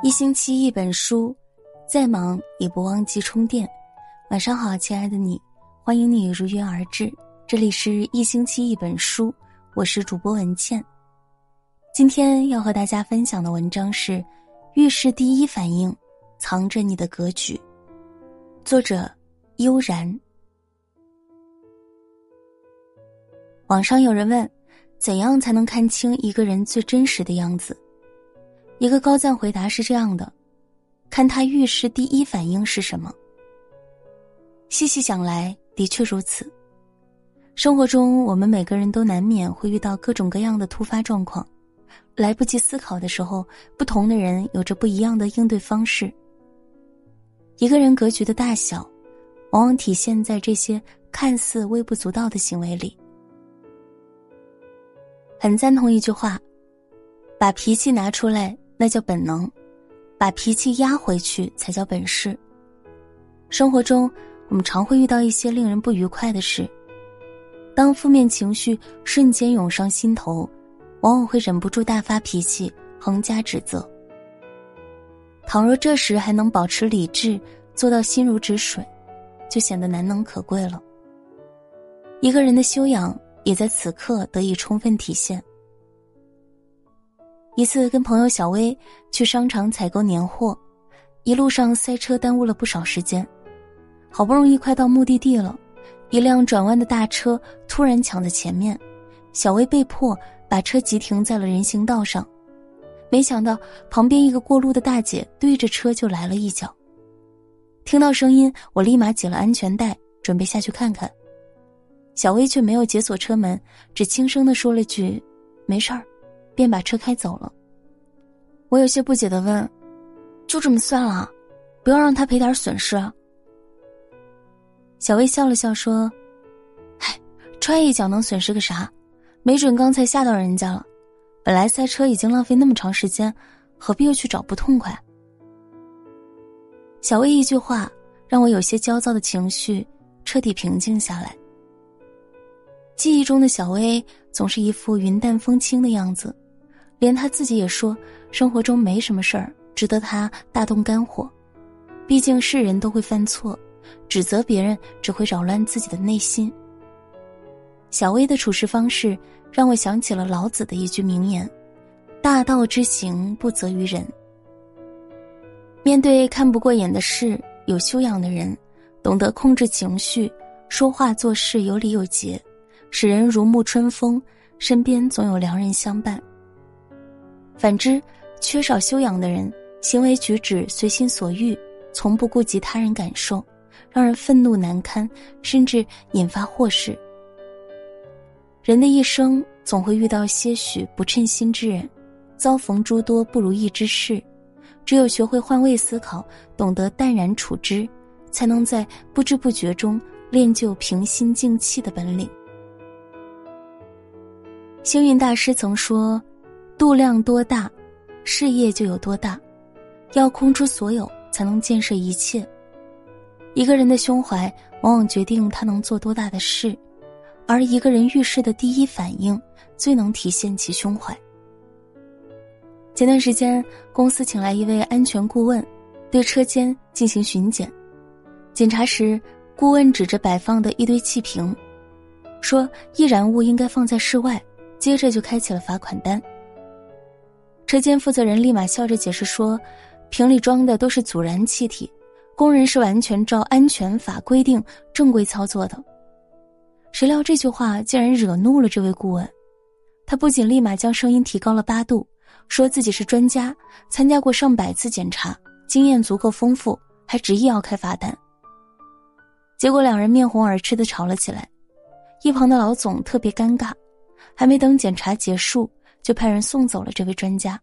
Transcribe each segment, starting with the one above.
一星期一本书，再忙也不忘记充电。晚上好，亲爱的你，欢迎你如约而至。这里是一星期一本书，我是主播文倩。今天要和大家分享的文章是《遇事第一反应藏着你的格局》，作者悠然。网上有人问，怎样才能看清一个人最真实的样子？一个高赞回答是这样的：看他遇事第一反应是什么。细细想来，的确如此。生活中，我们每个人都难免会遇到各种各样的突发状况，来不及思考的时候，不同的人有着不一样的应对方式。一个人格局的大小，往往体现在这些看似微不足道的行为里。很赞同一句话：把脾气拿出来。那叫本能，把脾气压回去才叫本事。生活中，我们常会遇到一些令人不愉快的事，当负面情绪瞬间涌上心头，往往会忍不住大发脾气，横加指责。倘若这时还能保持理智，做到心如止水，就显得难能可贵了。一个人的修养也在此刻得以充分体现。一次跟朋友小薇去商场采购年货，一路上塞车耽误了不少时间，好不容易快到目的地了，一辆转弯的大车突然抢在前面，小薇被迫把车急停在了人行道上，没想到旁边一个过路的大姐对着车就来了一脚。听到声音，我立马解了安全带，准备下去看看，小薇却没有解锁车门，只轻声的说了句：“没事儿。”便把车开走了。我有些不解的问：“就这么算了？不要让他赔点损失？”小薇笑了笑说：“嗨，踹一脚能损失个啥？没准刚才吓到人家了。本来塞车已经浪费那么长时间，何必又去找不痛快？”小薇一句话，让我有些焦躁的情绪彻底平静下来。记忆中的小薇总是一副云淡风轻的样子。连他自己也说，生活中没什么事儿值得他大动肝火。毕竟是人都会犯错，指责别人只会扰乱自己的内心。小薇的处事方式让我想起了老子的一句名言：“大道之行，不责于人。”面对看不过眼的事，有修养的人懂得控制情绪，说话做事有理有节，使人如沐春风，身边总有良人相伴。反之，缺少修养的人，行为举止随心所欲，从不顾及他人感受，让人愤怒难堪，甚至引发祸事。人的一生总会遇到些许不称心之人，遭逢诸多不如意之事，只有学会换位思考，懂得淡然处之，才能在不知不觉中练就平心静气的本领。星云大师曾说。度量多大，事业就有多大。要空出所有，才能建设一切。一个人的胸怀，往往决定他能做多大的事；而一个人遇事的第一反应，最能体现其胸怀。前段时间，公司请来一位安全顾问，对车间进行巡检。检查时，顾问指着摆放的一堆气瓶，说：“易燃物应该放在室外。”接着就开启了罚款单。车间负责人立马笑着解释说：“瓶里装的都是阻燃气体，工人是完全照安全法规定正规操作的。”谁料这句话竟然惹怒了这位顾问，他不仅立马将声音提高了八度，说自己是专家，参加过上百次检查，经验足够丰富，还执意要开罚单。结果两人面红耳赤的吵了起来，一旁的老总特别尴尬，还没等检查结束。就派人送走了这位专家。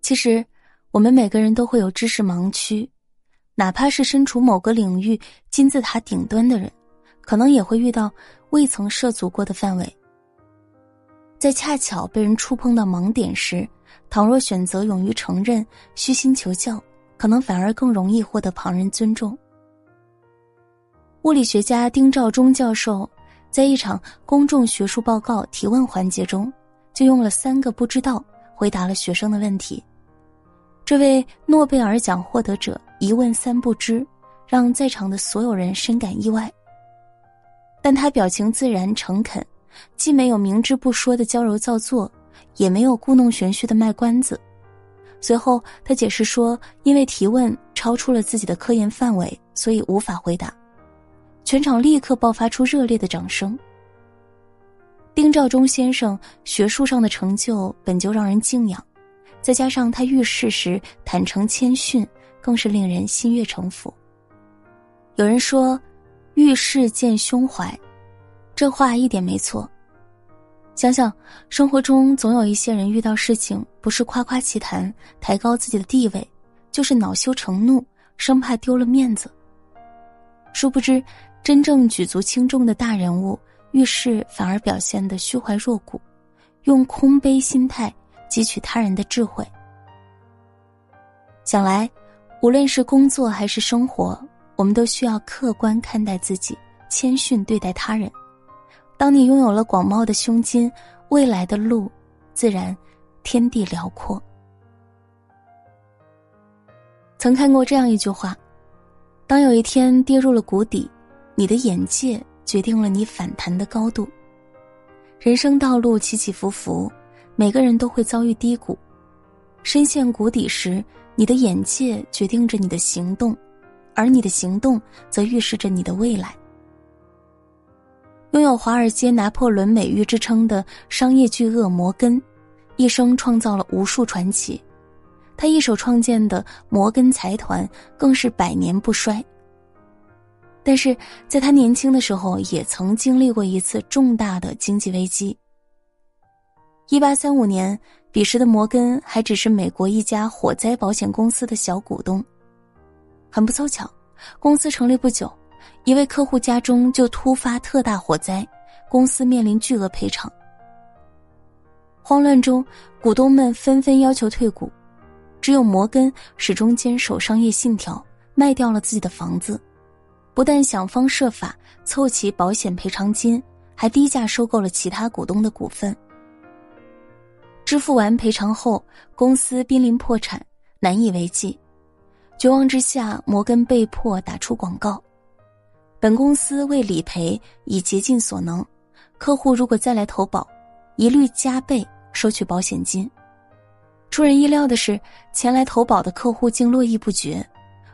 其实，我们每个人都会有知识盲区，哪怕是身处某个领域金字塔顶端的人，可能也会遇到未曾涉足过的范围。在恰巧被人触碰到盲点时，倘若选择勇于承认、虚心求教，可能反而更容易获得旁人尊重。物理学家丁肇中教授。在一场公众学术报告提问环节中，就用了三个不知道回答了学生的问题。这位诺贝尔奖获得者一问三不知，让在场的所有人深感意外。但他表情自然诚恳，既没有明知不说的娇柔造作，也没有故弄玄虚的卖关子。随后，他解释说，因为提问超出了自己的科研范围，所以无法回答。全场立刻爆发出热烈的掌声。丁肇中先生学术上的成就本就让人敬仰，再加上他遇事时坦诚谦逊，更是令人心悦诚服。有人说：“遇事见胸怀”，这话一点没错。想想生活中总有一些人遇到事情，不是夸夸其谈抬高自己的地位，就是恼羞成怒，生怕丢了面子。殊不知，真正举足轻重的大人物。遇事反而表现得虚怀若谷，用空杯心态汲取他人的智慧。想来，无论是工作还是生活，我们都需要客观看待自己，谦逊对待他人。当你拥有了广袤的胸襟，未来的路自然天地辽阔。曾看过这样一句话：当有一天跌入了谷底，你的眼界。决定了你反弹的高度。人生道路起起伏伏，每个人都会遭遇低谷。深陷谷底时，你的眼界决定着你的行动，而你的行动则预示着你的未来。拥有华尔街拿破仑美誉之称的商业巨鳄摩根，一生创造了无数传奇。他一手创建的摩根财团更是百年不衰。但是，在他年轻的时候，也曾经历过一次重大的经济危机。一八三五年，彼时的摩根还只是美国一家火灾保险公司的小股东。很不凑巧，公司成立不久，一位客户家中就突发特大火灾，公司面临巨额赔偿。慌乱中，股东们纷纷要求退股，只有摩根始终坚守商业信条，卖掉了自己的房子。不但想方设法凑齐保险赔偿金，还低价收购了其他股东的股份。支付完赔偿后，公司濒临破产，难以为继。绝望之下，摩根被迫打出广告：本公司为理赔已竭尽所能，客户如果再来投保，一律加倍收取保险金。出人意料的是，前来投保的客户竟络绎不绝，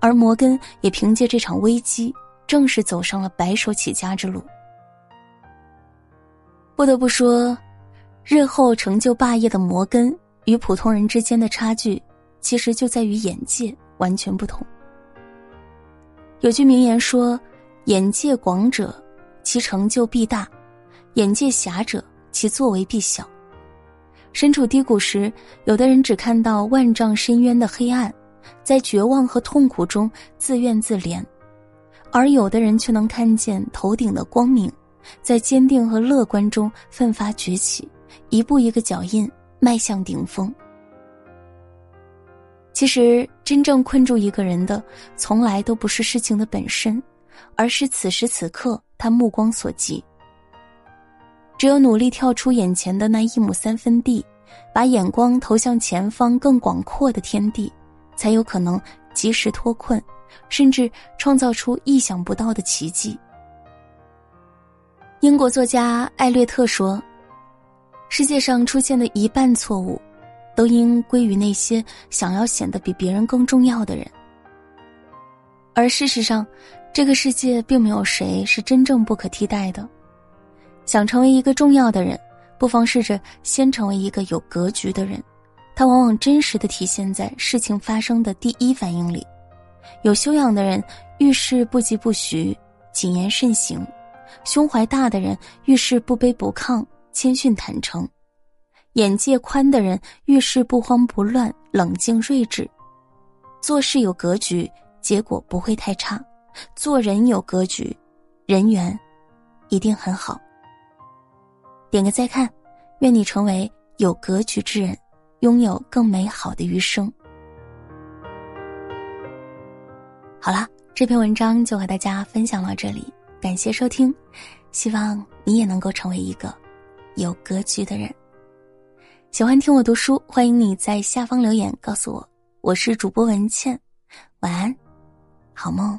而摩根也凭借这场危机。正式走上了白手起家之路。不得不说，日后成就霸业的摩根与普通人之间的差距，其实就在于眼界完全不同。有句名言说：“眼界广者，其成就必大；眼界狭者，其作为必小。”身处低谷时，有的人只看到万丈深渊的黑暗，在绝望和痛苦中自怨自怜。而有的人却能看见头顶的光明，在坚定和乐观中奋发崛起，一步一个脚印迈向顶峰。其实，真正困住一个人的，从来都不是事情的本身，而是此时此刻他目光所及。只有努力跳出眼前的那一亩三分地，把眼光投向前方更广阔的天地，才有可能及时脱困。甚至创造出意想不到的奇迹。英国作家艾略特说：“世界上出现的一半错误，都应归于那些想要显得比别人更重要的人。而事实上，这个世界并没有谁是真正不可替代的。想成为一个重要的人，不妨试着先成为一个有格局的人。它往往真实的体现在事情发生的第一反应里。”有修养的人遇事不疾不徐，谨言慎行；胸怀大的人遇事不卑不亢，谦逊坦诚；眼界宽的人遇事不慌不乱，冷静睿智。做事有格局，结果不会太差；做人有格局，人缘一定很好。点个再看，愿你成为有格局之人，拥有更美好的余生。好了，这篇文章就和大家分享到这里，感谢收听，希望你也能够成为一个有格局的人。喜欢听我读书，欢迎你在下方留言告诉我我是主播文倩，晚安，好梦。